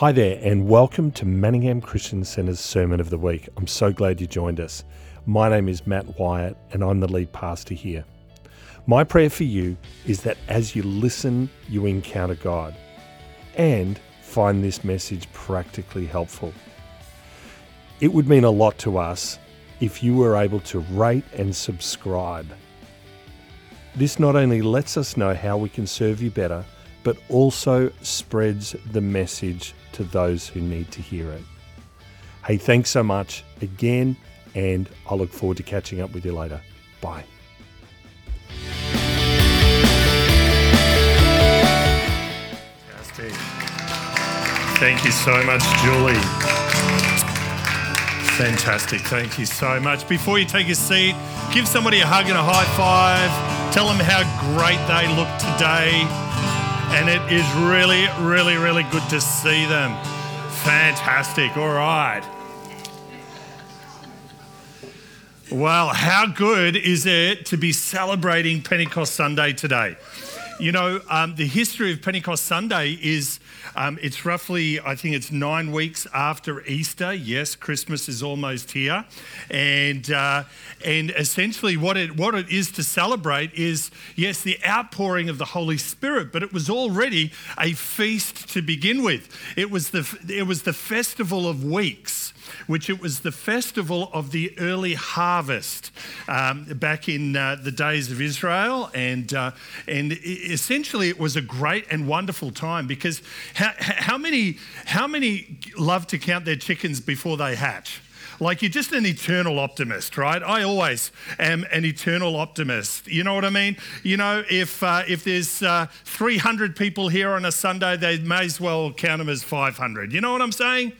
Hi there, and welcome to Manningham Christian Centre's Sermon of the Week. I'm so glad you joined us. My name is Matt Wyatt, and I'm the lead pastor here. My prayer for you is that as you listen, you encounter God and find this message practically helpful. It would mean a lot to us if you were able to rate and subscribe. This not only lets us know how we can serve you better, but also spreads the message to those who need to hear it. Hey, thanks so much again, and I look forward to catching up with you later. Bye. Fantastic. Thank you so much, Julie. Fantastic. Thank you so much. Before you take a seat, give somebody a hug and a high five. Tell them how great they look today. And it is really, really, really good to see them. Fantastic. All right. Well, how good is it to be celebrating Pentecost Sunday today? You know, um, the history of Pentecost Sunday is um, it's roughly, I think it's nine weeks after Easter. Yes, Christmas is almost here, and uh, and essentially what it what it is to celebrate is yes the outpouring of the Holy Spirit, but it was already a feast to begin with. It was the it was the festival of weeks which it was the festival of the early harvest um, back in uh, the days of Israel. And, uh, and essentially, it was a great and wonderful time because how, how, many, how many love to count their chickens before they hatch? Like you're just an eternal optimist, right? I always am an eternal optimist. You know what I mean? You know, if uh, if there's uh, 300 people here on a Sunday, they may as well count them as 500. You know what I'm saying?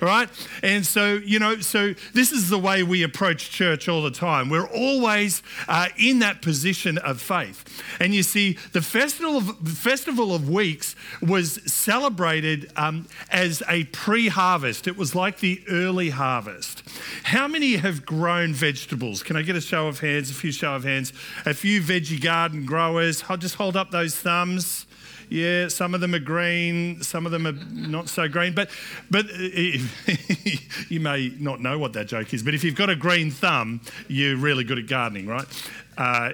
Right? And so, you know, so this is the way we approach church all the time. We're always uh, in that position of faith. And you see, the Festival of, Festival of Weeks was celebrated um, as a pre harvest, it was like the early harvest. How many have grown vegetables? Can I get a show of hands? A few show of hands. A few veggie garden growers. I'll just hold up those thumbs. Yeah, some of them are green, some of them are not so green. But, but you may not know what that joke is, but if you've got a green thumb, you're really good at gardening, right? Uh,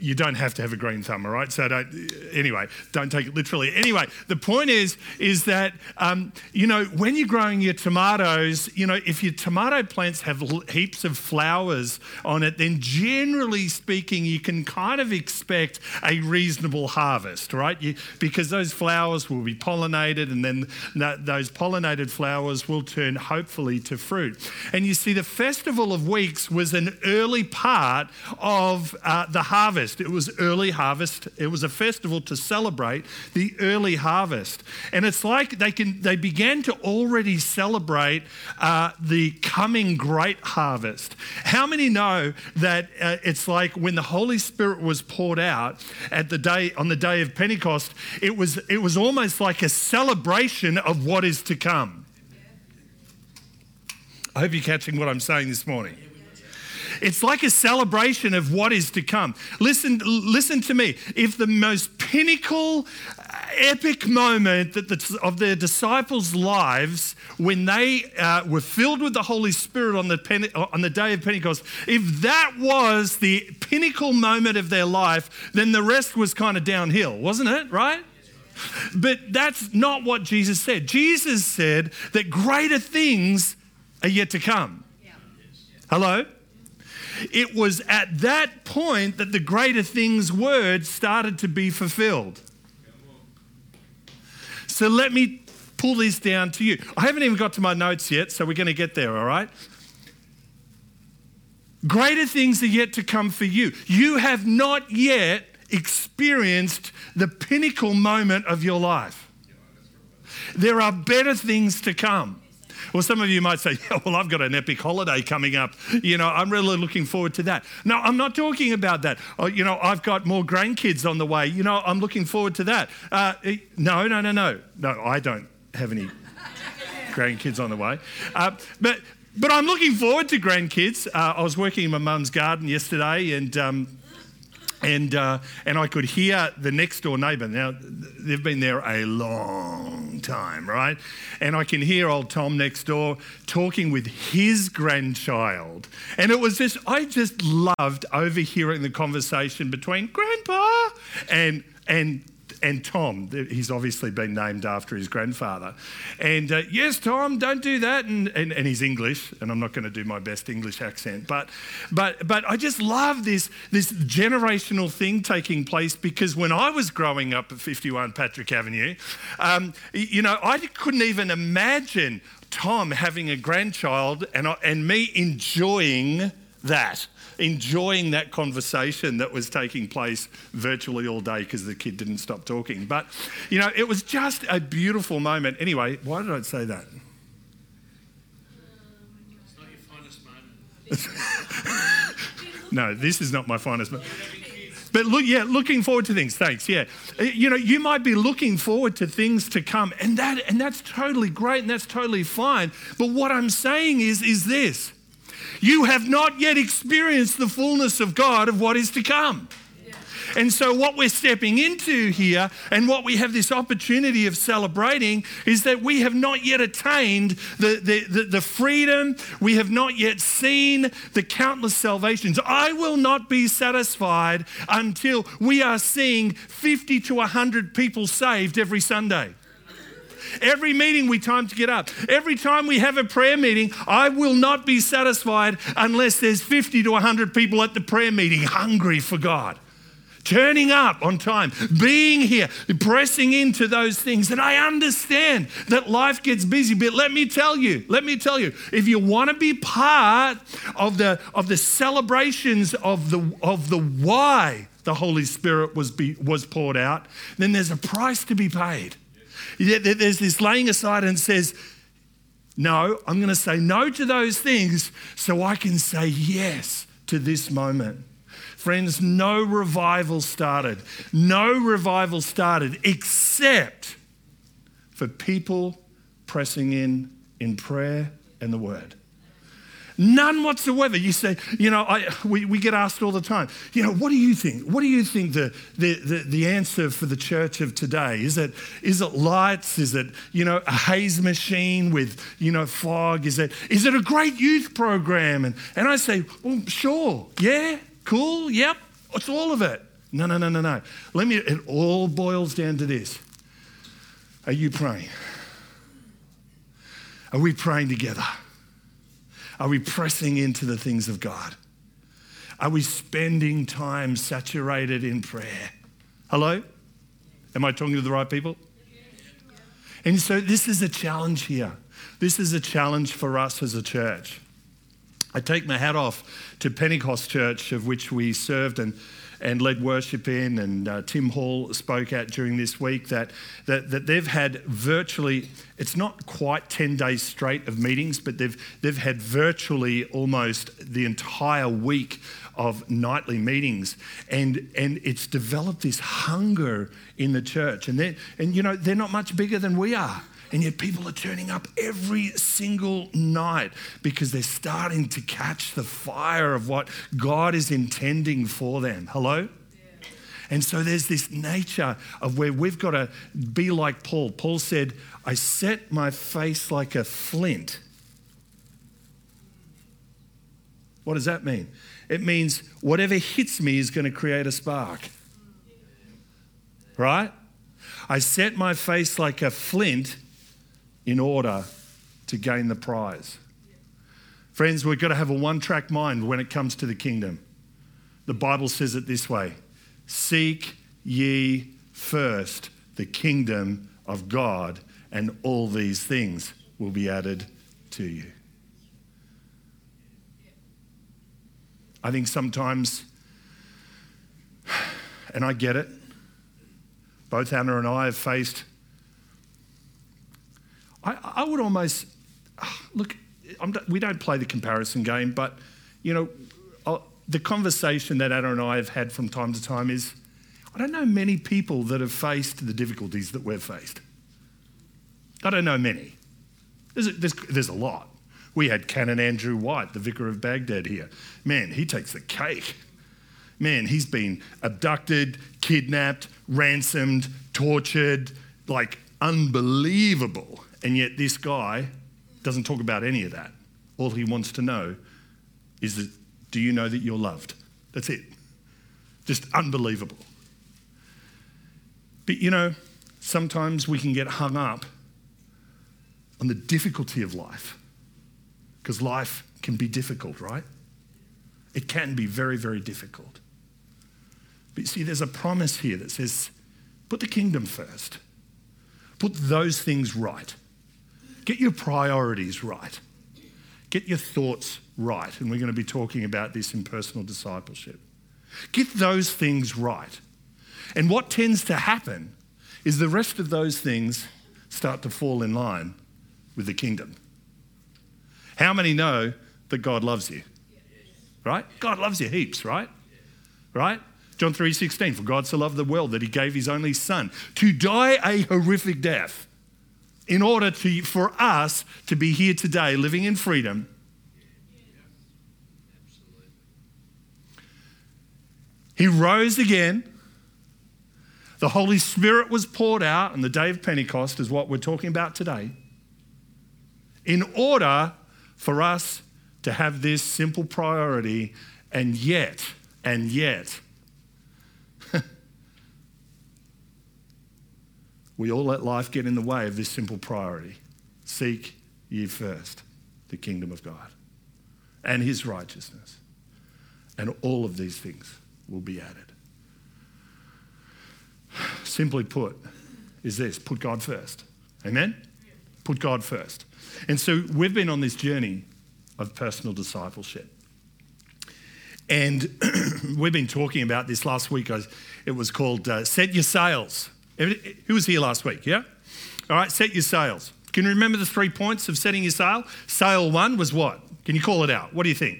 you don't have to have a green thumb, all right? So don't, anyway, don't take it literally. Anyway, the point is, is that, um, you know, when you're growing your tomatoes, you know, if your tomato plants have heaps of flowers on it, then generally speaking, you can kind of expect a reasonable harvest, right? You, because those flowers will be pollinated and then those pollinated flowers will turn hopefully to fruit. And you see, the Festival of Weeks was an early part of uh, the harvest harvest. It was early harvest. It was a festival to celebrate the early harvest. And it's like they can they began to already celebrate uh, the coming great harvest. How many know that uh, it's like when the Holy Spirit was poured out at the day on the day of Pentecost, it was it was almost like a celebration of what is to come. I hope you're catching what I'm saying this morning. It's like a celebration of what is to come. Listen, listen to me. If the most pinnacle, uh, epic moment that the, of their disciples' lives, when they uh, were filled with the Holy Spirit on the, on the day of Pentecost, if that was the pinnacle moment of their life, then the rest was kind of downhill, wasn't it? Right? But that's not what Jesus said. Jesus said that greater things are yet to come. Hello? It was at that point that the greater things word started to be fulfilled. So let me pull this down to you. I haven't even got to my notes yet, so we're going to get there, all right? Greater things are yet to come for you. You have not yet experienced the pinnacle moment of your life. There are better things to come. Well, some of you might say, yeah, well, I've got an epic holiday coming up. You know, I'm really looking forward to that. No, I'm not talking about that. Oh, you know, I've got more grandkids on the way. You know, I'm looking forward to that. Uh, no, no, no, no. No, I don't have any grandkids on the way. Uh, but but I'm looking forward to grandkids. Uh, I was working in my mum's garden yesterday, and um, and uh, and I could hear the next door neighbour. Now they've been there a long time, right? And I can hear old Tom next door talking with his grandchild. And it was just, I just loved overhearing the conversation between Grandpa and, and and Tom, he's obviously been named after his grandfather. And uh, yes, Tom, don't do that. And, and, and he's English, and I'm not going to do my best English accent. But, but, but I just love this, this generational thing taking place because when I was growing up at 51 Patrick Avenue, um, you know, I couldn't even imagine Tom having a grandchild and, and me enjoying that enjoying that conversation that was taking place virtually all day because the kid didn't stop talking. But, you know, it was just a beautiful moment. Anyway, why did I say that? no, this is not my finest moment. But look, yeah, looking forward to things. Thanks. Yeah, uh, you know, you might be looking forward to things to come, and that and that's totally great, and that's totally fine. But what I'm saying is, is this: you have not yet experienced the fullness of God of what is to come. And so, what we're stepping into here, and what we have this opportunity of celebrating, is that we have not yet attained the, the, the, the, freedom. We have not yet seen the countless salvations. I will not be satisfied until we are seeing 50 to 100 people saved every Sunday. Every meeting we time to get up. Every time we have a prayer meeting, I will not be satisfied unless there's 50 to 100 people at the prayer meeting hungry for God. Turning up on time, being here, pressing into those things. And I understand that life gets busy, but let me tell you, let me tell you, if you want to be part of the, of the celebrations of the, of the why the Holy Spirit was, be, was poured out, then there's a price to be paid. There's this laying aside and says, No, I'm going to say no to those things so I can say yes to this moment. Friends, no revival started. No revival started except for people pressing in in prayer and the word. None whatsoever. You say, you know, I, we, we get asked all the time, you know, what do you think? What do you think the, the, the, the answer for the church of today? Is it, is it lights? Is it, you know, a haze machine with, you know, fog? Is it, is it a great youth program? And, and I say, well, sure. Yeah, cool. Yep. It's all of it. No, no, no, no, no. Let me, it all boils down to this. Are you praying? Are we praying together? Are we pressing into the things of God? Are we spending time saturated in prayer? Hello? Am I talking to the right people? And so this is a challenge here. This is a challenge for us as a church. I take my hat off to Pentecost Church, of which we served and and led worship in, and uh, Tim Hall spoke at during this week that, that, that they've had virtually, it's not quite 10 days straight of meetings, but they've, they've had virtually almost the entire week of nightly meetings. And, and it's developed this hunger in the church. And, and you know, they're not much bigger than we are. And yet people are turning up every single night because they're starting to catch the fire of what God is intending for them. Hello? And so there's this nature of where we've got to be like Paul. Paul said, I set my face like a flint. What does that mean? It means whatever hits me is going to create a spark. Right? I set my face like a flint in order to gain the prize. Friends, we've got to have a one track mind when it comes to the kingdom. The Bible says it this way Seek ye first the kingdom of God, and all these things will be added to you. I think sometimes, and I get it, both Anna and I have faced I, I would almost look. I'm, we don't play the comparison game, but you know, uh, the conversation that Anna and I have had from time to time is, I don't know many people that have faced the difficulties that we've faced. I don't know many. There's a, there's, there's a lot. We had Canon Andrew White, the vicar of Baghdad here. Man, he takes the cake. Man, he's been abducted, kidnapped, ransomed, tortured, like unbelievable. And yet, this guy doesn't talk about any of that. All he wants to know is that, do you know that you're loved? That's it. Just unbelievable. But you know, sometimes we can get hung up on the difficulty of life because life can be difficult, right? It can be very, very difficult. But you see, there's a promise here that says, put the kingdom first, put those things right, get your priorities right, get your thoughts right. And we're going to be talking about this in personal discipleship. Get those things right. And what tends to happen is the rest of those things start to fall in line with the kingdom. How many know that God loves you? Right? God loves you heaps, right? Right? John 3:16 for God so loved the world that he gave his only son to die a horrific death in order to, for us to be here today living in freedom He rose again. The Holy Spirit was poured out on the day of Pentecost, is what we're talking about today, in order for us to have this simple priority, and yet, and yet, we all let life get in the way of this simple priority. Seek ye first the kingdom of God and his righteousness, and all of these things will be added. Simply put, is this put God first. Amen? Put God first. And so we've been on this journey of personal discipleship. And we've been talking about this last week. It was called uh, Set Your Sails. Who was here last week? Yeah? All right, set your sails. Can you remember the three points of setting your sail? Sail one was what? Can you call it out? What do you think?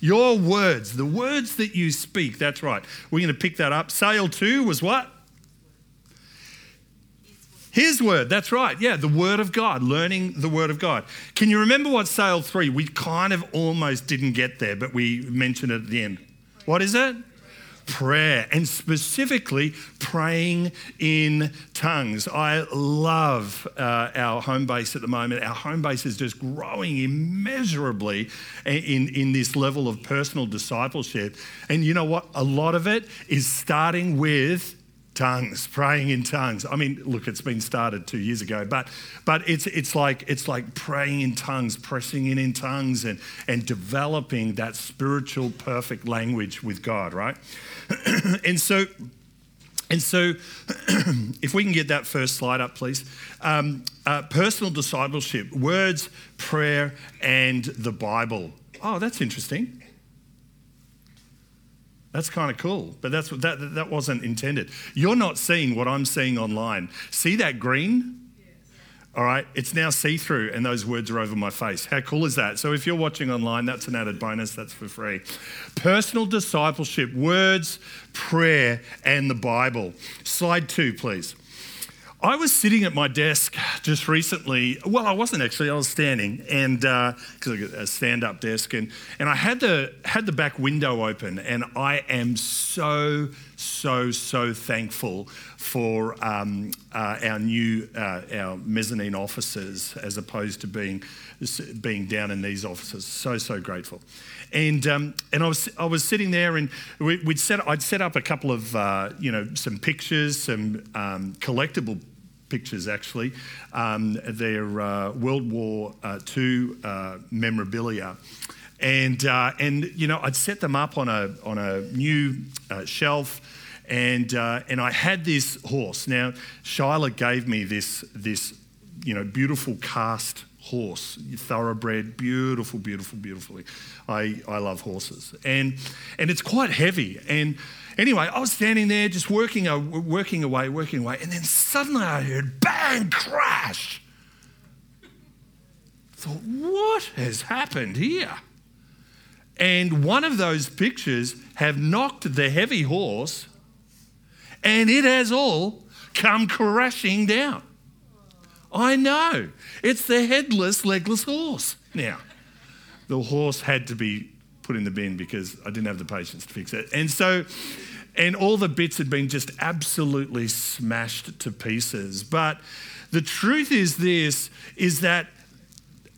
Your words, Your words the words that you speak. That's right. We're going to pick that up. Sail two was what? His word, that's right. Yeah, the word of God, learning the word of God. Can you remember what sail three? We kind of almost didn't get there, but we mentioned it at the end. What is it? Prayer and specifically praying in tongues. I love uh, our home base at the moment. Our home base is just growing immeasurably in, in this level of personal discipleship. And you know what? A lot of it is starting with tongues, praying in tongues. I mean, look, it's been started two years ago, but but it's it's like it's like praying in tongues, pressing in in tongues, and and developing that spiritual perfect language with God, right? and so. And so, if we can get that first slide up, please. Um, uh, personal discipleship, words, prayer, and the Bible. Oh, that's interesting. That's kind of cool, but that's that that wasn't intended. You're not seeing what I'm seeing online. See that green? All right, it's now see through, and those words are over my face. How cool is that? So, if you're watching online, that's an added bonus, that's for free. Personal discipleship, words, prayer, and the Bible. Slide two, please. I was sitting at my desk just recently. Well, I wasn't actually. I was standing, and because uh, I got a stand-up desk, and and I had the had the back window open, and I am so so so thankful for um, uh, our new uh, our mezzanine offices as opposed to being being down in these offices. So so grateful, and um, and I was I was sitting there, and we, would set I'd set up a couple of uh, you know some pictures, some um, collectible pictures actually. Um, they're uh, World War II uh, uh, memorabilia. And, uh, and, you know, I'd set them up on a, on a new uh, shelf. And, uh, and I had this horse. Now, Shyla gave me this, this you know, beautiful cast horse, thoroughbred, beautiful, beautiful, beautifully. I, I love horses. And, and it's quite heavy. And Anyway, I was standing there just working, working away, working away, and then suddenly I heard bang, crash. I thought, what has happened here? And one of those pictures have knocked the heavy horse, and it has all come crashing down. I know. It's the headless, legless horse. Now, the horse had to be put in the bin because I didn't have the patience to fix it. And so and all the bits had been just absolutely smashed to pieces. But the truth is this is that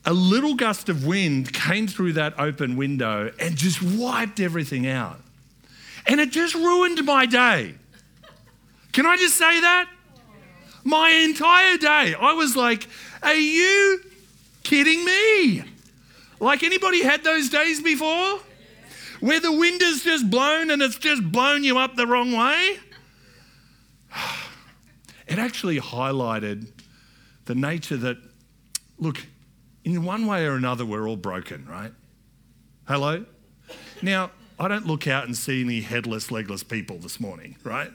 a little gust of wind came through that open window and just wiped everything out. And it just ruined my day. Can I just say that? My entire day. I was like, are you kidding me? Like anybody had those days before? Where the wind has just blown and it's just blown you up the wrong way? It actually highlighted the nature that, look, in one way or another, we're all broken, right? Hello? Now, I don't look out and see any headless, legless people this morning, right?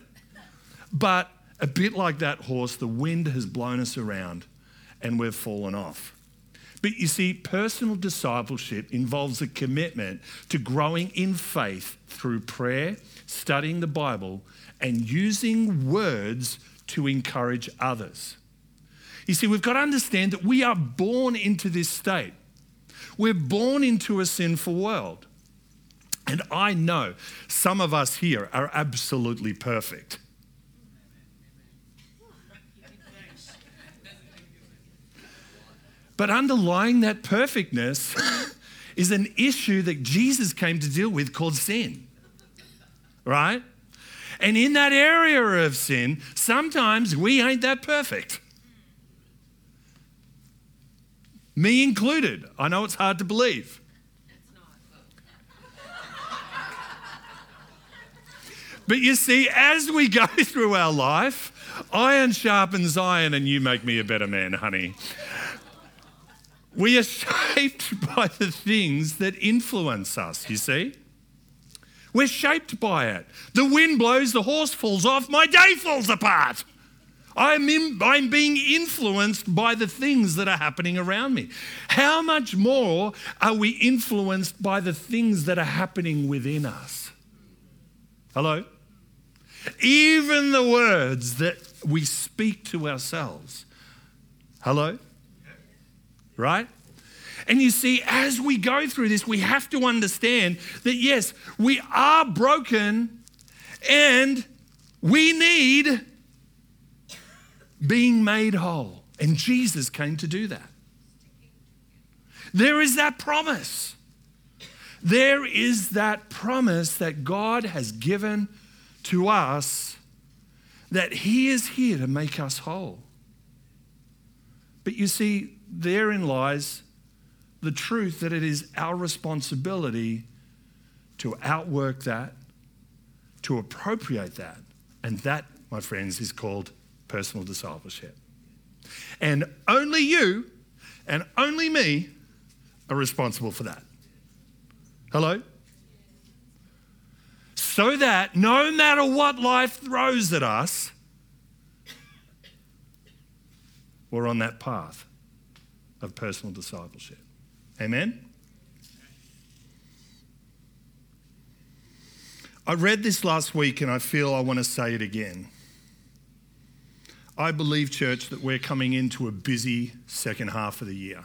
But a bit like that horse, the wind has blown us around and we've fallen off. But you see, personal discipleship involves a commitment to growing in faith through prayer, studying the Bible, and using words to encourage others. You see, we've got to understand that we are born into this state. We're born into a sinful world. And I know some of us here are absolutely perfect. But underlying that perfectness is an issue that Jesus came to deal with called sin. Right? And in that area of sin, sometimes we ain't that perfect. Me included. I know it's hard to believe. But you see, as we go through our life, iron sharpens iron, and you make me a better man, honey. We are shaped by the things that influence us, you see? We're shaped by it. The wind blows, the horse falls off, my day falls apart. I'm, in, I'm being influenced by the things that are happening around me. How much more are we influenced by the things that are happening within us? Hello? Even the words that we speak to ourselves. Hello? Right? And you see, as we go through this, we have to understand that yes, we are broken and we need being made whole. And Jesus came to do that. There is that promise. There is that promise that God has given to us that He is here to make us whole. But you see, therein lies the truth that it is our responsibility to outwork that, to appropriate that. And that, my friends, is called personal discipleship. And only you and only me are responsible for that. Hello? So that no matter what life throws at us, we're on that path of personal discipleship. Amen? I read this last week and I feel I want to say it again. I believe, church, that we're coming into a busy second half of the year.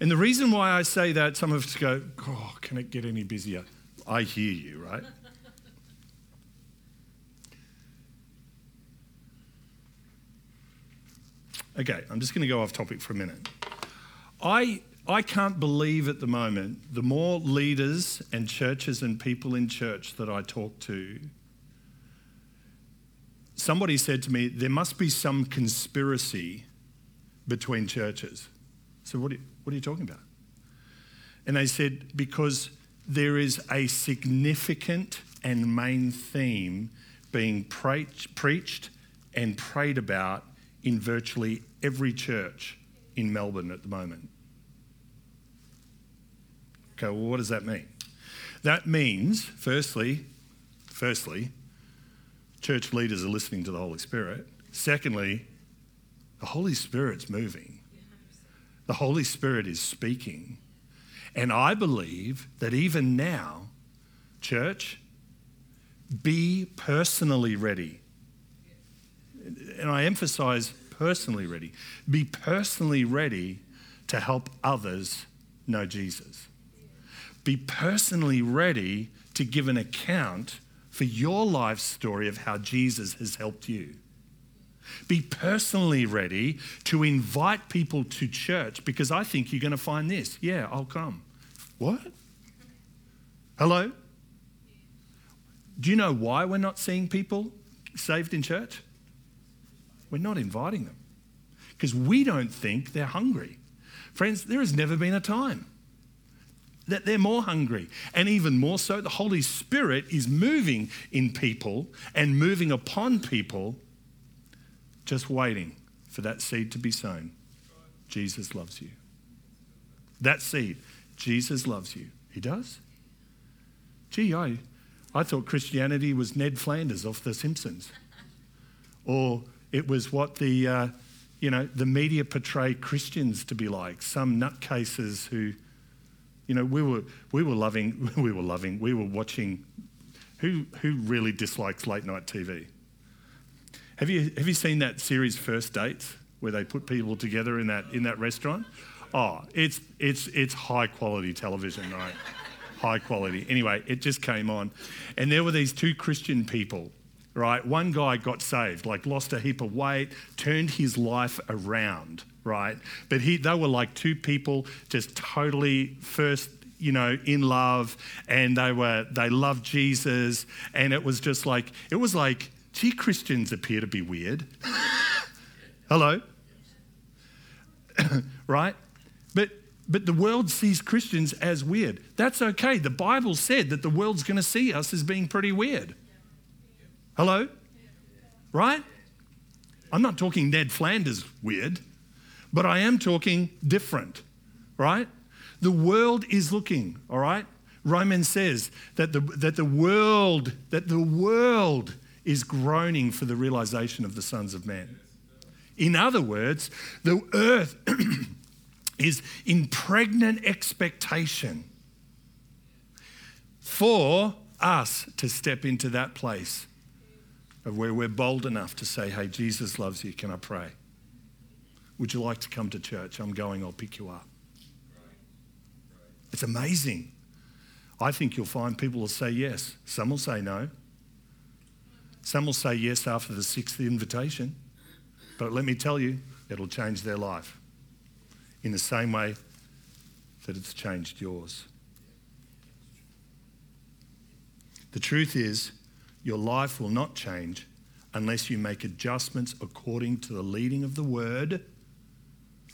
And the reason why I say that, some of us go, Oh, can it get any busier? I hear you, right? Okay, I'm just going to go off topic for a minute. I, I can't believe at the moment the more leaders and churches and people in church that I talk to somebody said to me, there must be some conspiracy between churches. So, what are, what are you talking about? And they said, because there is a significant and main theme being pre- preached and prayed about in virtually every church in Melbourne at the moment. Okay, well, what does that mean? That means, firstly, firstly, church leaders are listening to the Holy Spirit. Secondly, the Holy Spirit's moving. The Holy Spirit is speaking. And I believe that even now, church, be personally ready. And I emphasize personally ready. Be personally ready to help others know Jesus. be personally ready to give an account for your life story of how Jesus has helped you. Be personally ready to invite people to church because I think you're going to find this. Yeah, I'll come. What? Hello? Do you know why we're not seeing people saved in church? We're not inviting them because we don't think they're hungry. Friends, there has never been a time that they're more hungry. And even more so, the Holy Spirit is moving in people and moving upon people, just waiting for that seed to be sown. Jesus loves you. That seed, Jesus loves you. He does? Gee, I, I thought Christianity was Ned Flanders off The Simpsons. Or it was what the, uh, you know, the media portray Christians to be like, some nutcases who you know, we were, we were loving, we were loving, we were watching. Who, who really dislikes late night TV? Have you, have you seen that series First Dates where they put people together in that, in that restaurant? Oh, it's, it's, it's high quality television, right? high quality. Anyway, it just came on. And there were these two Christian people, right? One guy got saved, like lost a heap of weight, turned his life around right? But he, they were like two people just totally first you know in love and they were they loved jesus and it was just like it was like gee christians appear to be weird. Hello? Right? But but the world sees christians as weird. That's okay. The bible said that the world's going to see us as being pretty weird hello right i'm not talking ned flanders weird but I am talking different, right? The world is looking, all right? Romans says that the, that the world, that the world is groaning for the realization of the sons of man. In other words, the earth is in pregnant expectation for us to step into that place of where we're bold enough to say, Hey, Jesus loves you. Can I pray? Would you like to come to church? I'm going, I'll pick you up. It's amazing. I think you'll find people will say yes. Some will say no. Some will say yes after the sixth invitation. But let me tell you, it'll change their life in the same way that it's changed yours. The truth is, your life will not change unless you make adjustments according to the leading of the word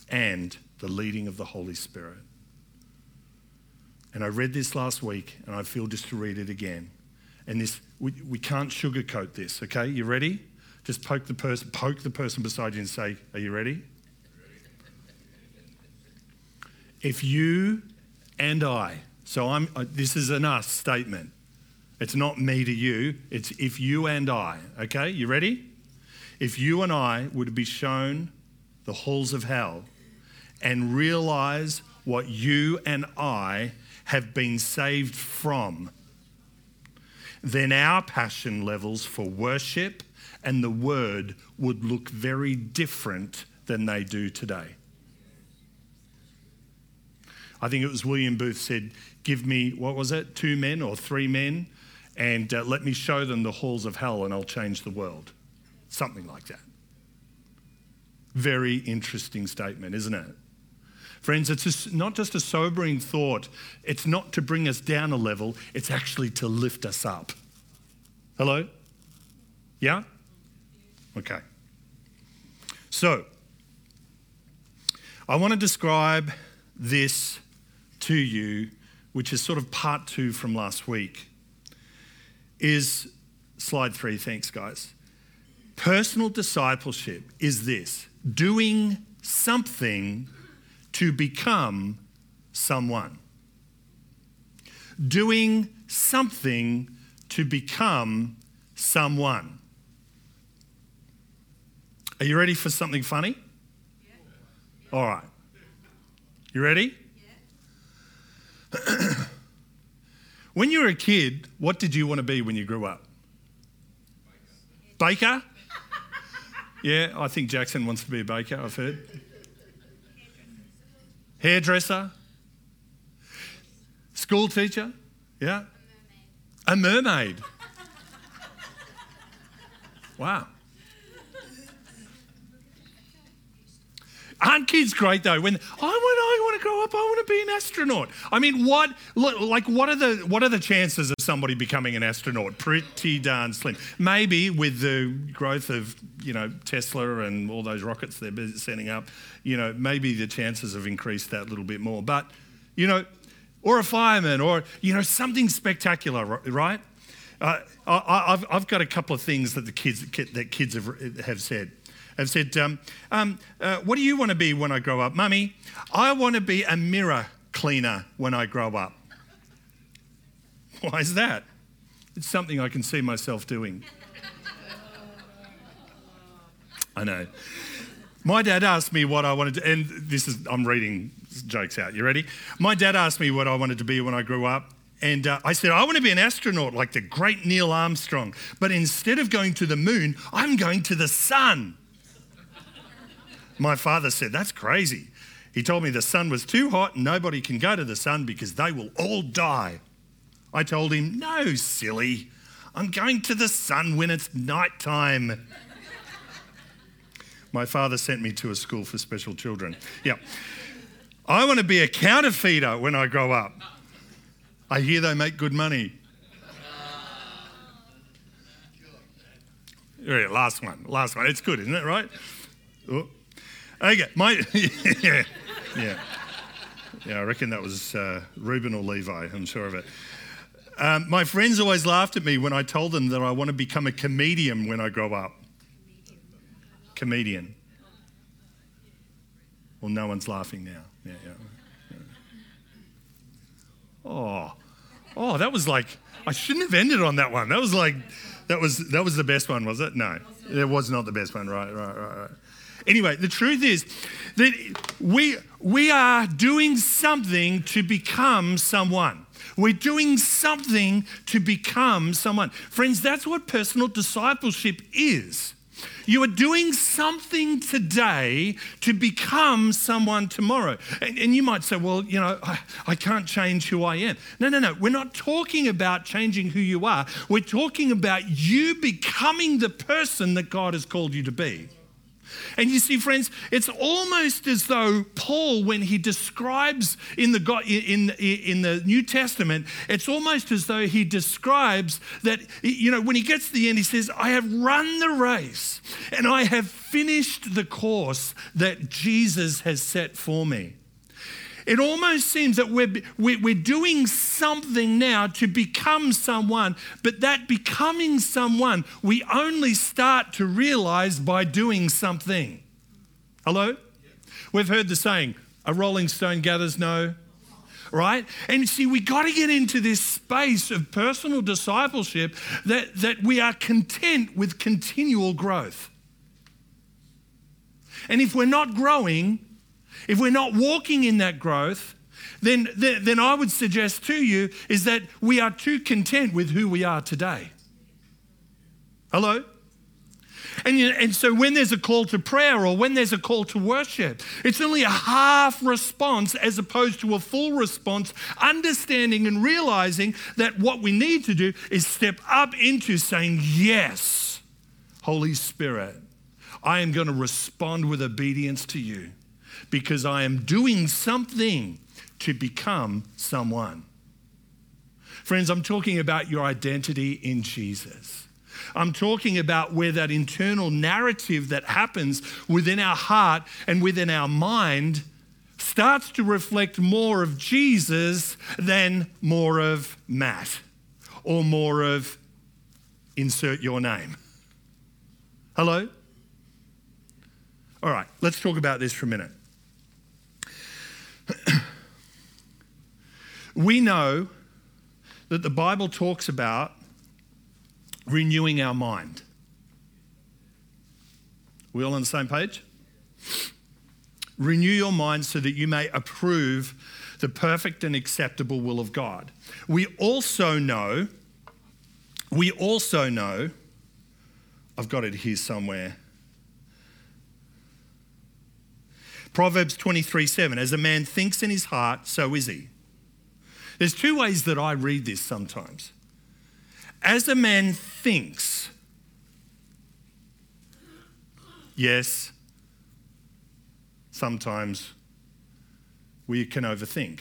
and the leading of the Holy Spirit. And I read this last week, and I feel just to read it again. And this, we, we can't sugarcoat this, okay? You ready? Just poke the person, poke the person beside you and say, Are you ready? If you and I, so I'm, this is an us statement. It's not me to you, it's if you and I, okay? You ready? If you and I would be shown the halls of hell and realize what you and I have been saved from, then our passion levels for worship and the word would look very different than they do today. I think it was William Booth said, Give me, what was it, two men or three men, and uh, let me show them the halls of hell and I'll change the world. Something like that. Very interesting statement, isn't it? Friends, it's not just a sobering thought. It's not to bring us down a level, it's actually to lift us up. Hello? Yeah? Okay. So, I want to describe this to you, which is sort of part two from last week. Is slide three, thanks, guys. Personal discipleship is this doing something to become someone. Doing something to become someone. Are you ready for something funny? Yeah. All right. You ready? Yeah. when you were a kid, what did you want to be when you grew up? Baker? Yeah, I think Jackson wants to be a baker, I've heard hairdresser. School teacher? Yeah. A mermaid. Wow. Aren't kids great though? When I want, I want to grow up, I want to be an astronaut. I mean, what, like, what are the, what are the chances of somebody becoming an astronaut? Pretty darn slim. Maybe with the growth of, you know, Tesla and all those rockets they're sending up, you know, maybe the chances have increased that little bit more. But, you know, or a fireman, or you know, something spectacular, right? Uh, I, have I've got a couple of things that the kids that kids have, have said have said, um, um, uh, What do you want to be when I grow up? Mummy, I want to be a mirror cleaner when I grow up. Why is that? It's something I can see myself doing. I know. My dad asked me what I wanted to, and this is, I'm reading jokes out. You ready? My dad asked me what I wanted to be when I grew up. And uh, I said, I want to be an astronaut like the great Neil Armstrong. But instead of going to the moon, I'm going to the sun. My father said, That's crazy. He told me the sun was too hot and nobody can go to the sun because they will all die. I told him, No, silly. I'm going to the sun when it's night time. My father sent me to a school for special children. Yeah. I want to be a counterfeiter when I grow up. I hear they make good money. Yeah, last one, last one. It's good, isn't it, right? Oh. Okay, my yeah, yeah, yeah. I reckon that was uh, Reuben or Levi. I'm sure of it. Um, my friends always laughed at me when I told them that I want to become a comedian when I grow up. Comedian. Well, no one's laughing now. Yeah, yeah. Oh, oh, that was like I shouldn't have ended on that one. That was like that was that was the best one, was it? No, it was not the best one. Right, right, right, right. Anyway, the truth is that we, we are doing something to become someone. We're doing something to become someone. Friends, that's what personal discipleship is. You are doing something today to become someone tomorrow. And, and, you might say, well, you know, I, I can't change who I am. No, no, no. We're not talking about changing who you are. We're talking about you becoming the person that God has called you to be. And you see, friends, it's almost as though Paul, when he describes in the, in, in the New Testament, it's almost as though he describes that, you know, when he gets to the end, he says, I have run the race and I have finished the course that Jesus has set for me. It almost seems that we're, we're doing something now to become someone, but that becoming someone we only start to realize by doing something. Hello? We've heard the saying, a rolling stone gathers no right? And see, we got to get into this space of personal discipleship that, that we are content with continual growth. And if we're not growing, if we're not walking in that growth, then, then, I would suggest to you is that we are too content with who we are today. Hello? And, and so when there's a call to prayer or when there's a call to worship, it's only a half response as opposed to a full response, understanding and realizing that what we need to do is step up into saying, Yes, Holy Spirit, I am going to respond with obedience to you because I am doing something to become someone. Friends, I'm talking about your identity in Jesus. I'm talking about where that internal narrative that happens within our heart and within our mind starts to reflect more of Jesus than more of Matt or more of insert your name. Hello? All right, let's talk about this for a minute. we know that the Bible talks about renewing our mind. We all on the same page? Renew your mind so that you may approve the perfect and acceptable will of God. We also know, we also know, I've got it here somewhere. Proverbs 23 7 As a man thinks in his heart, so is he. There's two ways that I read this sometimes. As a man thinks, yes, sometimes we can overthink.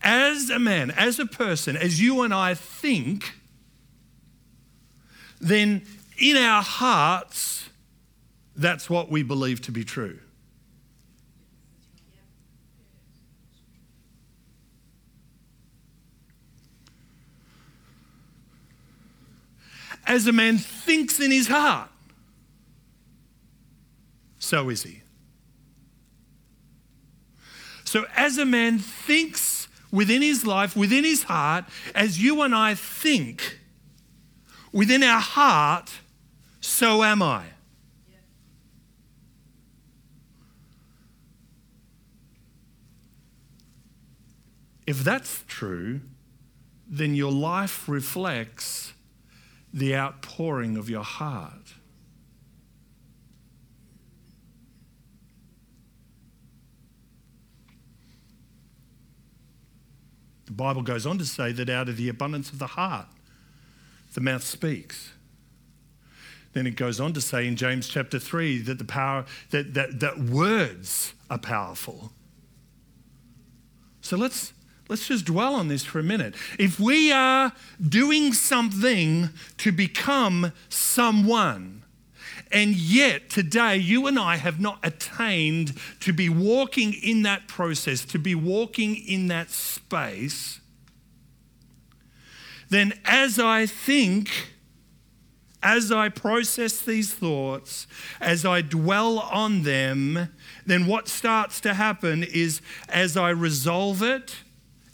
As a man, as a person, as you and I think, then in our hearts, that's what we believe to be true. As a man thinks in his heart, so is he. So, as a man thinks within his life, within his heart, as you and I think within our heart, so am I. If that's true, then your life reflects the outpouring of your heart. The Bible goes on to say that out of the abundance of the heart, the mouth speaks. Then it goes on to say in James chapter 3 that the power that, that, that words are powerful. So let's let's just dwell on this for a minute. If we are doing something to become someone, and yet today you and I have not attained to be walking in that process, to be walking in that space, then as I think, as I process these thoughts, as I dwell on them, then what starts to happen is as I resolve it,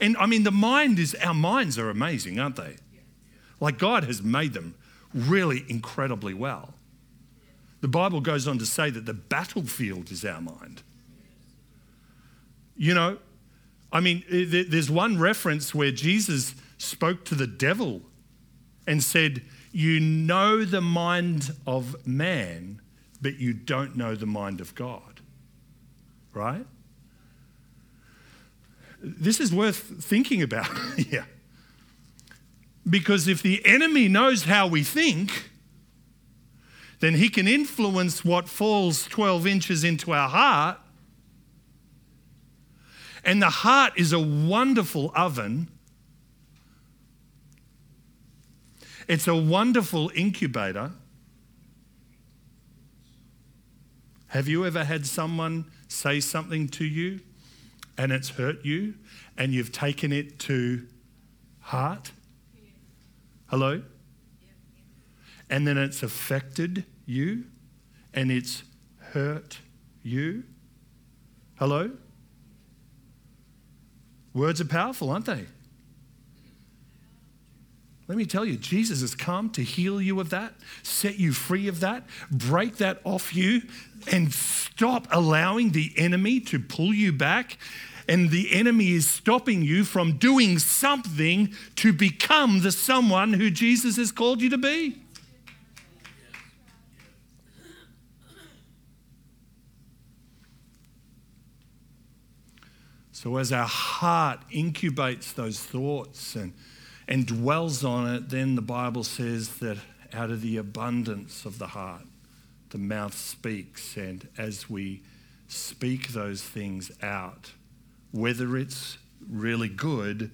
and I mean, the mind is, our minds are amazing, aren't they? Like God has made them really incredibly well. The Bible goes on to say that the battlefield is our mind. You know, I mean, there's one reference where Jesus spoke to the devil and said, You know the mind of man, but you don't know the mind of God. Right? This is worth thinking about here. Because if the enemy knows how we think, then he can influence what falls 12 inches into our heart. And the heart is a wonderful oven. It's a wonderful incubator. Have you ever had someone say something to you and it's hurt you and you've taken it to heart? Hello? And then it's affected you and it's hurt you? Hello? Words are powerful, aren't they? Let me tell you, Jesus has come to heal you of that, set you free of that, break that off you, and stop allowing the enemy to pull you back. And the enemy is stopping you from doing something to become the someone who Jesus has called you to be. So, as our heart incubates those thoughts and and dwells on it, then the Bible says that out of the abundance of the heart, the mouth speaks. And as we speak those things out, whether it's really good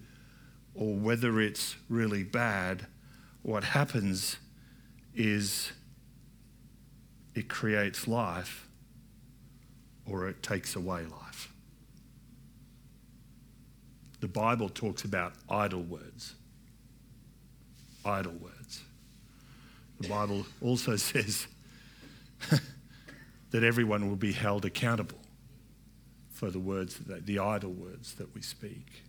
or whether it's really bad, what happens is it creates life or it takes away life. The Bible talks about idle words idle words. The Bible also says that everyone will be held accountable for the words, that, the idle words that we speak.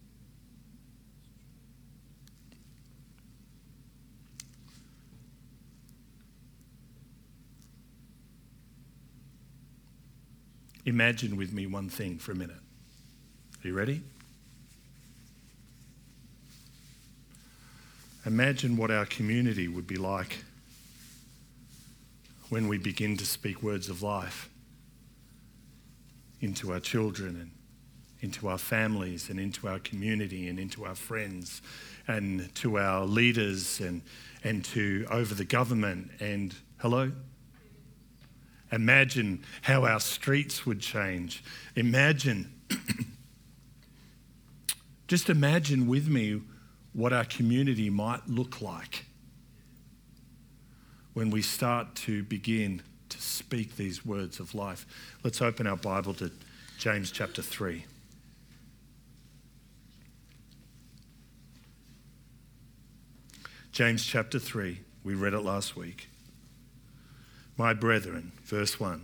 Imagine with me one thing for a minute. Are you ready? Imagine what our community would be like when we begin to speak words of life into our children and into our families and into our community and into our friends and to our leaders and, and to over the government. And hello? Imagine how our streets would change. Imagine, just imagine with me what our community might look like when we start to begin to speak these words of life. Let's open our Bible to James chapter 3. James chapter 3, we read it last week. My brethren, verse 1.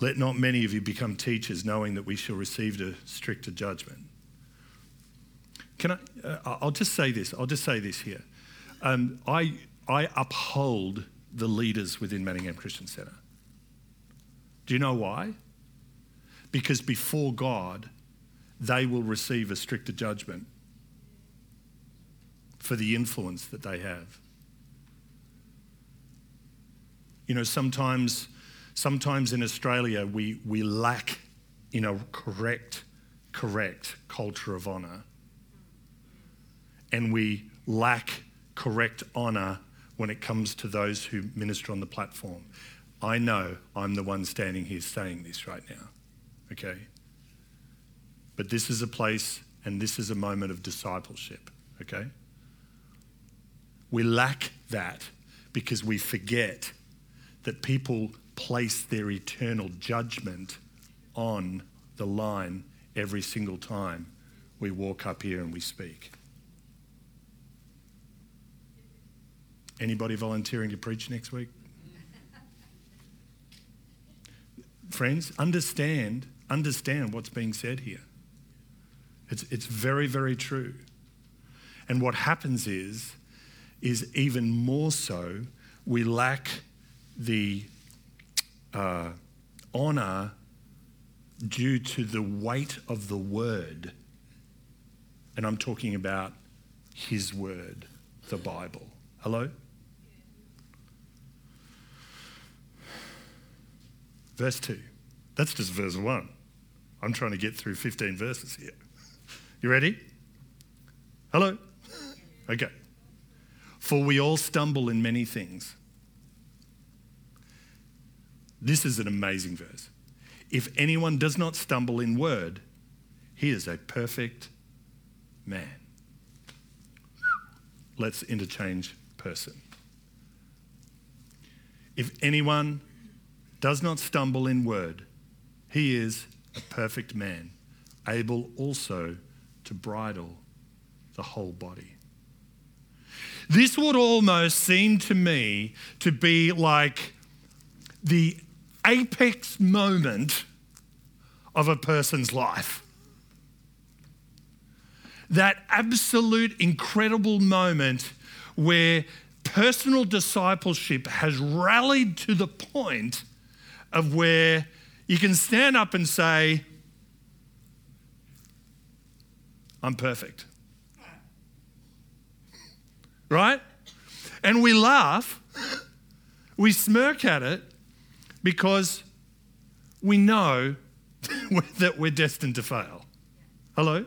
Let not many of you become teachers, knowing that we shall receive a stricter judgment. Can I? Uh, I'll just say this. I'll just say this here. I I uphold the leaders within Manningham Christian Centre. Do you know why? Because before God, they will receive a stricter judgment for the influence that they have. You know, sometimes, sometimes in Australia we, we lack in a correct, correct culture of honour. And we lack correct honour when it comes to those who minister on the platform. I know I'm the one standing here saying this right now, okay? But this is a place and this is a moment of discipleship, okay? We lack that because we forget that people place their eternal judgment on the line every single time we walk up here and we speak. Anybody volunteering to preach next week? Friends, understand, understand what's being said here. It's, it's very, very true. And what happens is, is even more so, we lack the uh, honor due to the weight of the word. And I'm talking about his word, the Bible. Hello? Verse 2. That's just verse 1. I'm trying to get through 15 verses here. You ready? Hello? Okay. For we all stumble in many things. This is an amazing verse. If anyone does not stumble in word, he is a perfect man. Let's interchange person. If anyone does not stumble in word, he is a perfect man, able also to bridle the whole body. This would almost seem to me to be like the apex moment of a person's life. That absolute incredible moment where personal discipleship has rallied to the point of where you can stand up and say, I'm perfect. Right? And we laugh, we smirk at it because we know that we're destined to fail. Hello?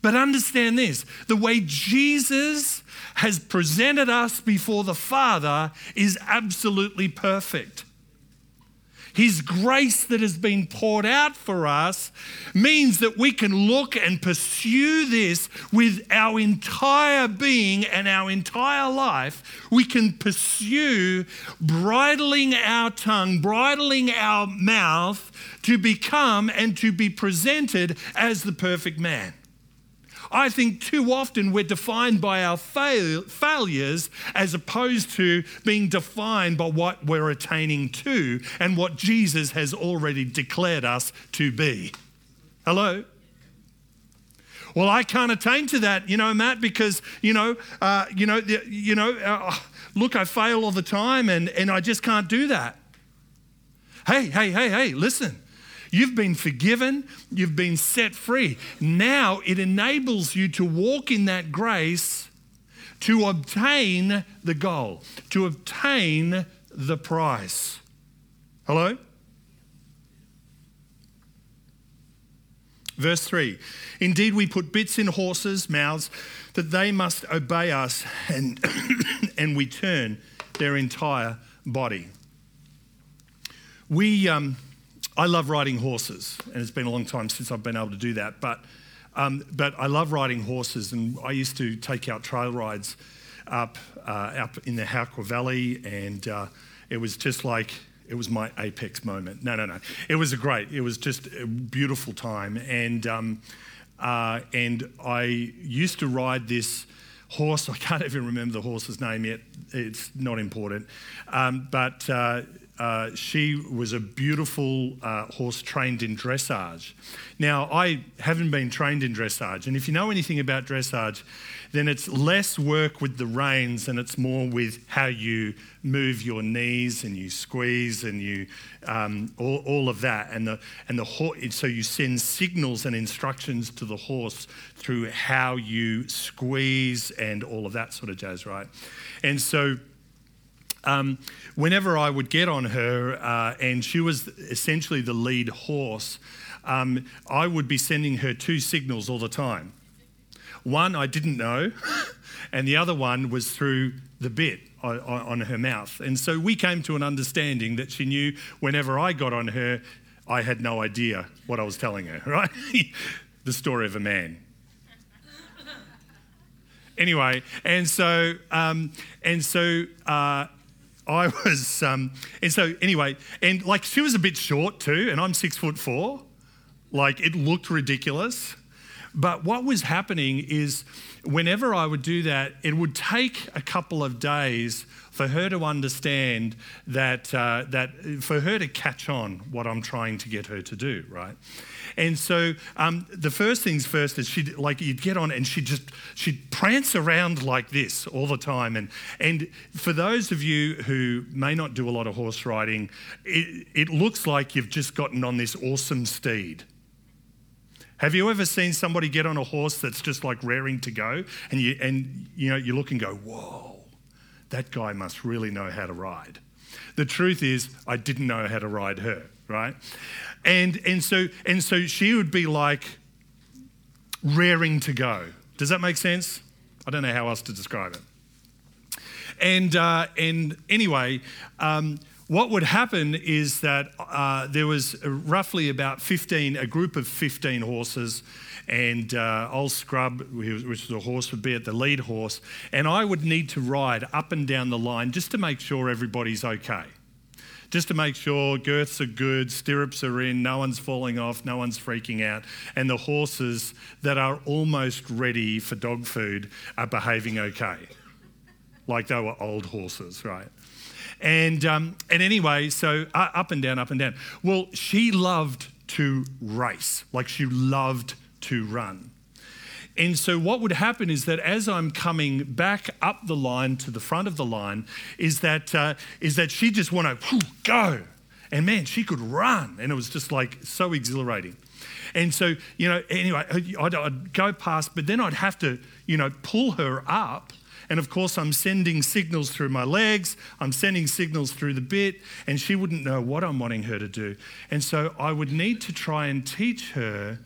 But understand this the way Jesus has presented us before the Father is absolutely perfect. His grace that has been poured out for us means that we can look and pursue this with our entire being and our entire life. We can pursue bridling our tongue, bridling our mouth to become and to be presented as the perfect man. I think too often we're defined by our fail- failures as opposed to being defined by what we're attaining to and what Jesus has already declared us to be. Hello? Well, I can't attain to that, you know, Matt, because you know, uh, you know, you know. Uh, look, I fail all the time, and and I just can't do that. Hey, hey, hey, hey! Listen, You've been forgiven, you've been set free. Now it enables you to walk in that grace to obtain the goal, to obtain the prize. Hello? Verse 3 Indeed, we put bits in horses' mouths that they must obey us, and, and we turn their entire body. We, um, I love riding horses, and it's been a long time since I've been able to do that, but, um, but I love riding horses, and I used to take out trail rides up, uh, up in the Howqua Valley, and uh, it was just like it was my apex moment. No, no, no. It was a great. It was just a beautiful time, and um, uh, and I used to ride this horse. I can't even remember the horse's name yet. It's not important, um, but. Uh, she was a beautiful uh, horse trained in dressage. Now, I haven't been trained in dressage, and if you know anything about dressage, then it's less work with the reins and it's more with how you move your knees and you squeeze and you um, all, all, of that. And the and the horse, so you send signals and instructions to the horse through how you squeeze and all of that sort of jazz, right? And so. Um, whenever I would get on her, uh, and she was essentially the lead horse, um, I would be sending her two signals all the time. One I didn't know, and the other one was through the bit on, her mouth. And so we came to an understanding that she knew whenever I got on her, I had no idea what I was telling her, right? the story of a man. Anyway, and so, um, and so, uh, I was, um, and so anyway, and like she was a bit short too, and I'm six foot four. Like it looked ridiculous. But what was happening is whenever I would do that, it would take a couple of days for her to understand that, uh, that for her to catch on what I'm trying to get her to do, right? And so um, the first things first is she'd like you'd get on and she'd just she'd prance around like this all the time. And and for those of you who may not do a lot of horse riding, it, it looks like you've just gotten on this awesome steed have you ever seen somebody get on a horse that's just like raring to go and you, and, you know, you look and go, whoa, that guy must really know how to ride. The truth is, I didn't know how to ride her, right? And, and, so, and so she would be like raring to go. Does that make sense? I don't know how else to describe it. And, uh, and anyway, um, what would happen is that uh, there was roughly about 15, a group of 15 horses, and uh, old Scrub, which was a horse, would be at the lead horse, and I would need to ride up and down the line just to make sure everybody's okay. Just to make sure girths are good, stirrups are in, no one's falling off, no one's freaking out, and the horses that are almost ready for dog food are behaving okay. Like they were old horses, right? And, um, and anyway, so uh, up and down, up and down. Well, she loved to race, like she loved to run. And so, what would happen is that as I'm coming back up the line to the front of the line, is that, uh, is that she just want to go. And man, she could run. And it was just like so exhilarating. And so, you know, anyway, I'd, I'd go past, but then I'd have to, you know, pull her up and of course, I'm sending signals through my legs, I'm sending signals through the bit, and she wouldn't know what I'm wanting her to do. And so I would need to try and teach her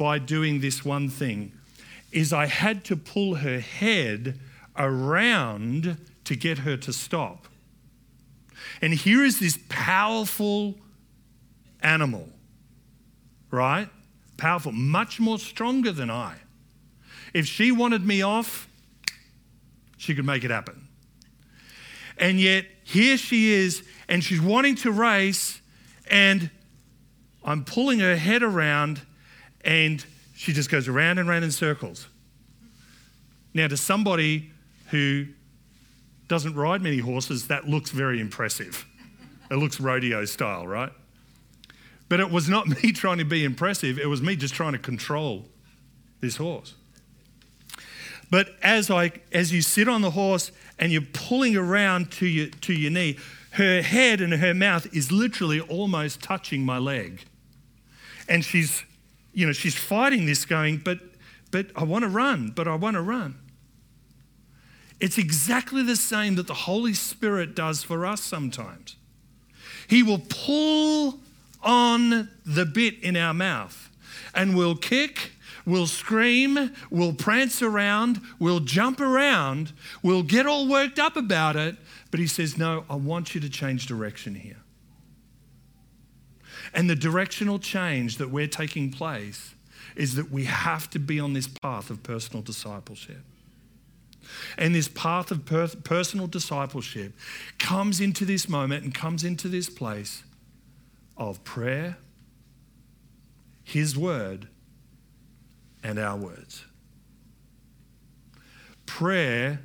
by doing this one thing is I had to pull her head around to get her to stop. And here is this powerful animal, right? Powerful, much more stronger than I. If she wanted me off, she could make it happen. And yet, here she is, and she's wanting to race, and I'm pulling her head around, and she just goes around and around in circles. Now, to somebody who doesn't ride many horses, that looks very impressive. It looks rodeo style, right? But it was not me trying to be impressive, it was me just trying to control this horse. But as, I, as you sit on the horse and you're pulling around to your, to your knee, her head and her mouth is literally almost touching my leg. And she's, you know, she's fighting this going, but, but I want to run, but I want to run. It's exactly the same that the Holy Spirit does for us sometimes. He will pull on the bit in our mouth and we'll kick, we'll scream, we'll prance around, we'll jump around, we'll get all worked up about it. But he says, No, I want you to change direction here. And the directional change that we're taking place is that we have to be on this path of personal discipleship. And this path of per- personal discipleship comes into this moment and comes into this place of prayer, His word, and our words. Prayer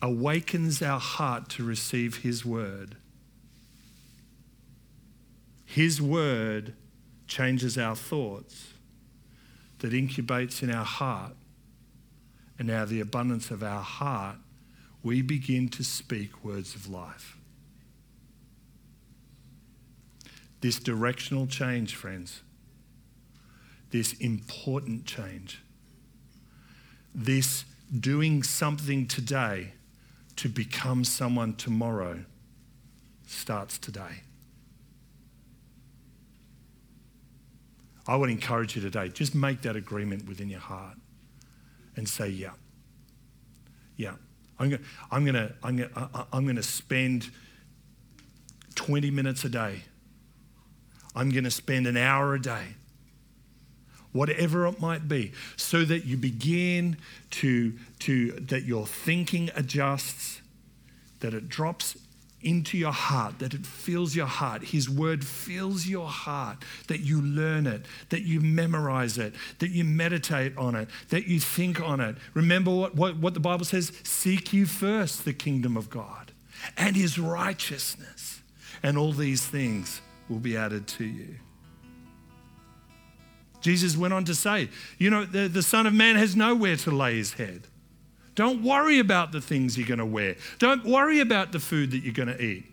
awakens our heart to receive His word. His word changes our thoughts, that incubates in our heart. And now, the abundance of our heart, we begin to speak words of life. This directional change, friends, this important change, this doing something today to become someone tomorrow starts today. I would encourage you today, just make that agreement within your heart and say, yeah, yeah. I'm going I'm gonna, I'm gonna, I'm gonna spend 20 minutes a day. I'm going to spend an hour a day whatever it might be, so that you begin to, to that your thinking adjusts, that it drops into your heart, that it fills your heart. His word fills your heart, that you learn it, that you memorize it, that you meditate on it, that you think on it. Remember what, what, what the Bible says seek you first the kingdom of God and his righteousness, and all these things will be added to you. Jesus went on to say, You know, the, the Son of Man has nowhere to lay his head. Don't worry about the things you're going to wear. Don't worry about the food that you're going to eat.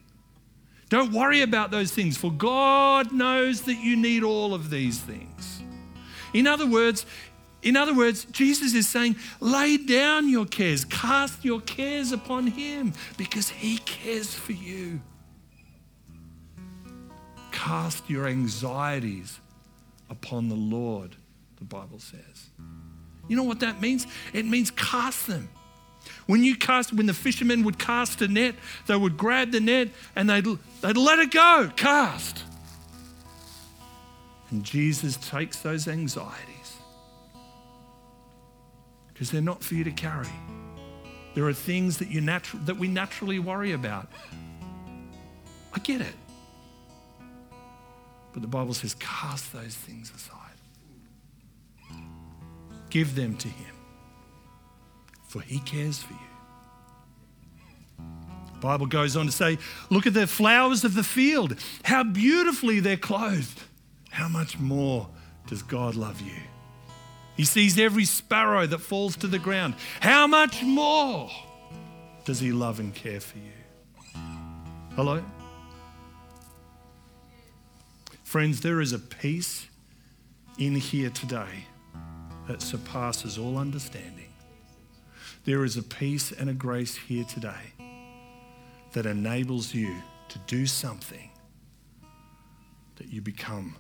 Don't worry about those things, for God knows that you need all of these things. In other words, in other words, Jesus is saying, lay down your cares, cast your cares upon him because he cares for you. Cast your anxieties upon the Lord, the Bible says. You know what that means? It means cast them. When you cast, when the fishermen would cast a net, they would grab the net and they'd, they'd let it go, cast. And Jesus takes those anxieties because they're not for you to carry. There are things that, you natu- that we naturally worry about. I get it. But the Bible says, cast those things aside. Give them to Him, for He cares for you. The Bible goes on to say, Look at the flowers of the field, how beautifully they're clothed. How much more does God love you? He sees every sparrow that falls to the ground. How much more does He love and care for you? Hello? Friends, there is a peace in here today that surpasses all understanding. There is a peace and a grace here today that enables you to do something that you become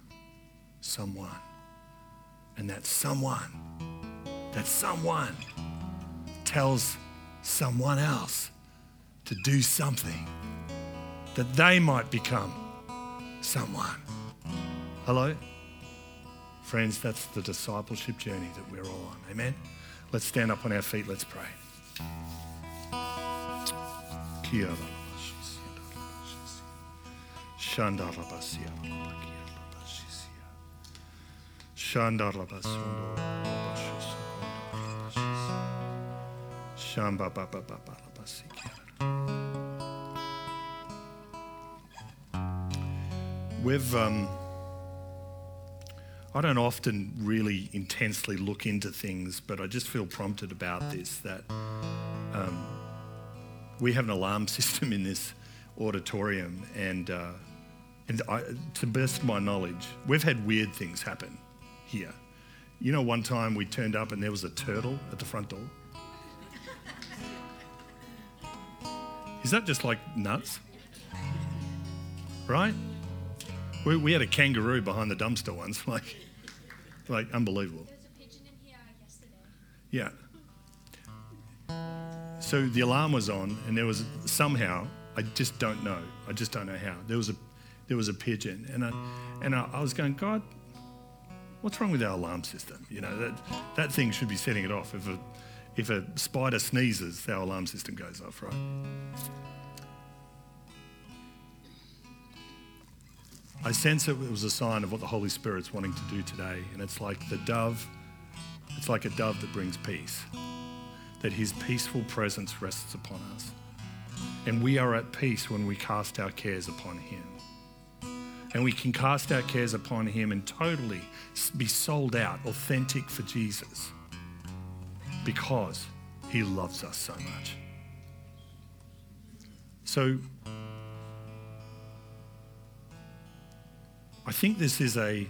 someone. And that someone, that someone tells someone else to do something that they might become someone. Hello? Friends, that's the discipleship journey that we're all on. Amen? Let's stand up on our feet. Let's pray. We've um, I don't often really intensely look into things, but I just feel prompted about this that um, we have an alarm system in this auditorium, and, uh, and I, to best my knowledge, we've had weird things happen here. You know, one time we turned up and there was a turtle at the front door. Is that just like nuts? Right? We, we had a kangaroo behind the dumpster once. Like, like unbelievable. There was a pigeon in here yesterday. Yeah. So the alarm was on, and there was somehow I just don't know. I just don't know how. There was a there was a pigeon, and I and I, I was going, God, what's wrong with our alarm system? You know that that thing should be setting it off. If a if a spider sneezes, our alarm system goes off, right? I sense it was a sign of what the Holy Spirit's wanting to do today, and it's like the dove. It's like a dove that brings peace. That His peaceful presence rests upon us. And we are at peace when we cast our cares upon Him. And we can cast our cares upon Him and totally be sold out, authentic for Jesus because He loves us so much. So, I think this is a,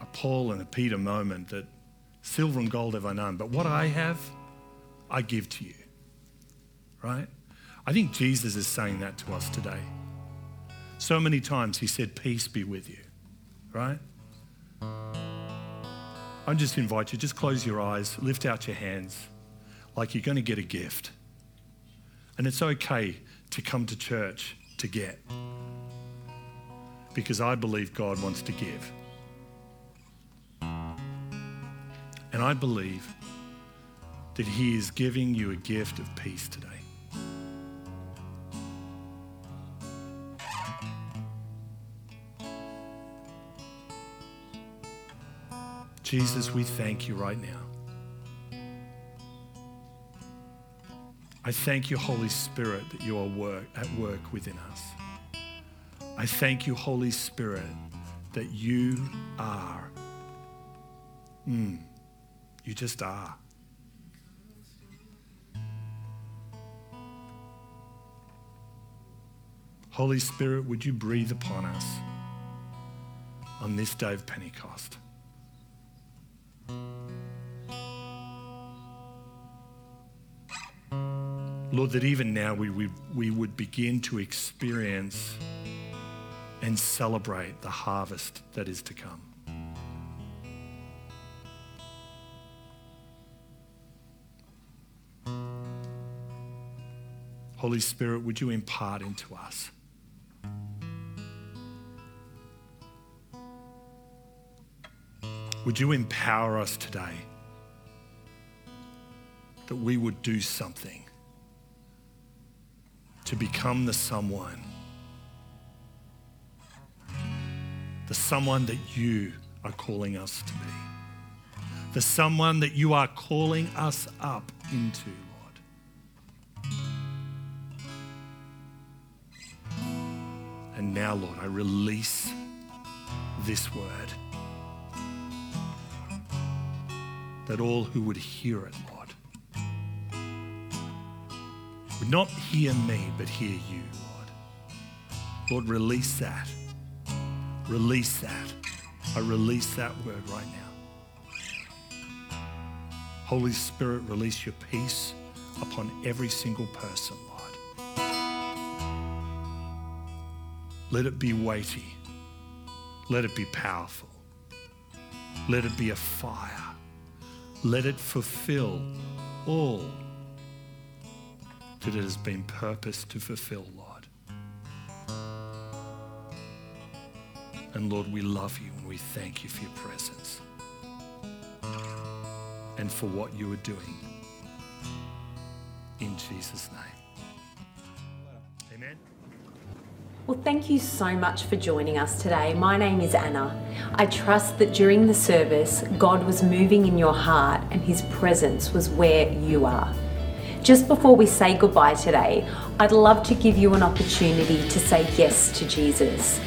a Paul and a Peter moment that silver and gold have I none, but what I have, I give to you right? I think Jesus is saying that to us today. So many times he said, Peace be with you, right? I just invite you, just close your eyes, lift out your hands like you're going to get a gift. And it's okay to come to church to get because I believe God wants to give. And I believe that He is giving you a gift of peace today. Jesus, we thank you right now. I thank you, Holy Spirit, that you are work, at work within us. I thank you, Holy Spirit, that you are. Mm, you just are. Holy Spirit, would you breathe upon us on this day of Pentecost? Lord, that even now we, we, we would begin to experience and celebrate the harvest that is to come. Holy Spirit, would you impart into us? Would you empower us today that we would do something to become the someone, the someone that you are calling us to be, the someone that you are calling us up into, Lord. And now, Lord, I release this word that all who would hear it, Lord, would not hear me, but hear you, Lord. Lord, release that. Release that. I release that word right now. Holy Spirit, release your peace upon every single person, Lord. Let it be weighty. Let it be powerful. Let it be a fire. Let it fulfill all that it has been purposed to fulfill, Lord. And Lord, we love you and we thank you for your presence and for what you are doing. In Jesus' name. Amen. Well, thank you so much for joining us today. My name is Anna. I trust that during the service, God was moving in your heart and His presence was where you are. Just before we say goodbye today, I'd love to give you an opportunity to say yes to Jesus.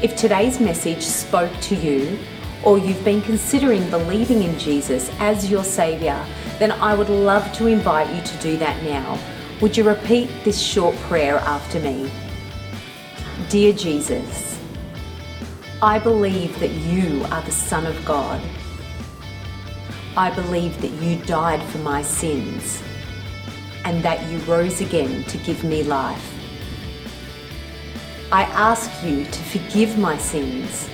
If today's message spoke to you, or you've been considering believing in Jesus as your Saviour, then I would love to invite you to do that now. Would you repeat this short prayer after me? Dear Jesus, I believe that you are the Son of God. I believe that you died for my sins and that you rose again to give me life. I ask you to forgive my sins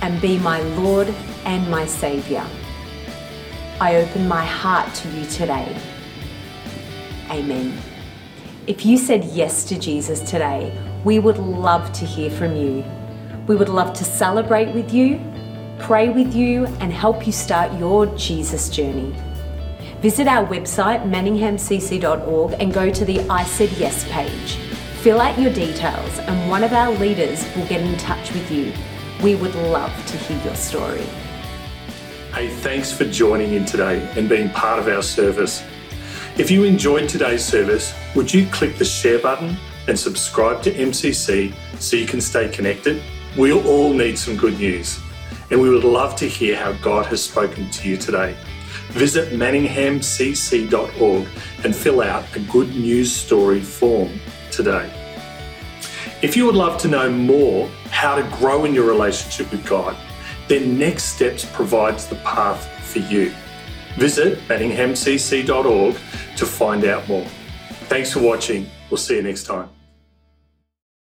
and be my Lord and my Saviour. I open my heart to you today. Amen. If you said yes to Jesus today, we would love to hear from you. We would love to celebrate with you, pray with you, and help you start your Jesus journey. Visit our website, manninghamcc.org, and go to the I Said Yes page. Fill out your details, and one of our leaders will get in touch with you. We would love to hear your story. Hey, thanks for joining in today and being part of our service. If you enjoyed today's service, would you click the share button and subscribe to MCC so you can stay connected? We all need some good news, and we would love to hear how God has spoken to you today. Visit manninghamcc.org and fill out a good news story form today. If you would love to know more how to grow in your relationship with God, then Next Steps provides the path for you. Visit manninghamcc.org to find out more. Thanks for watching. We'll see you next time.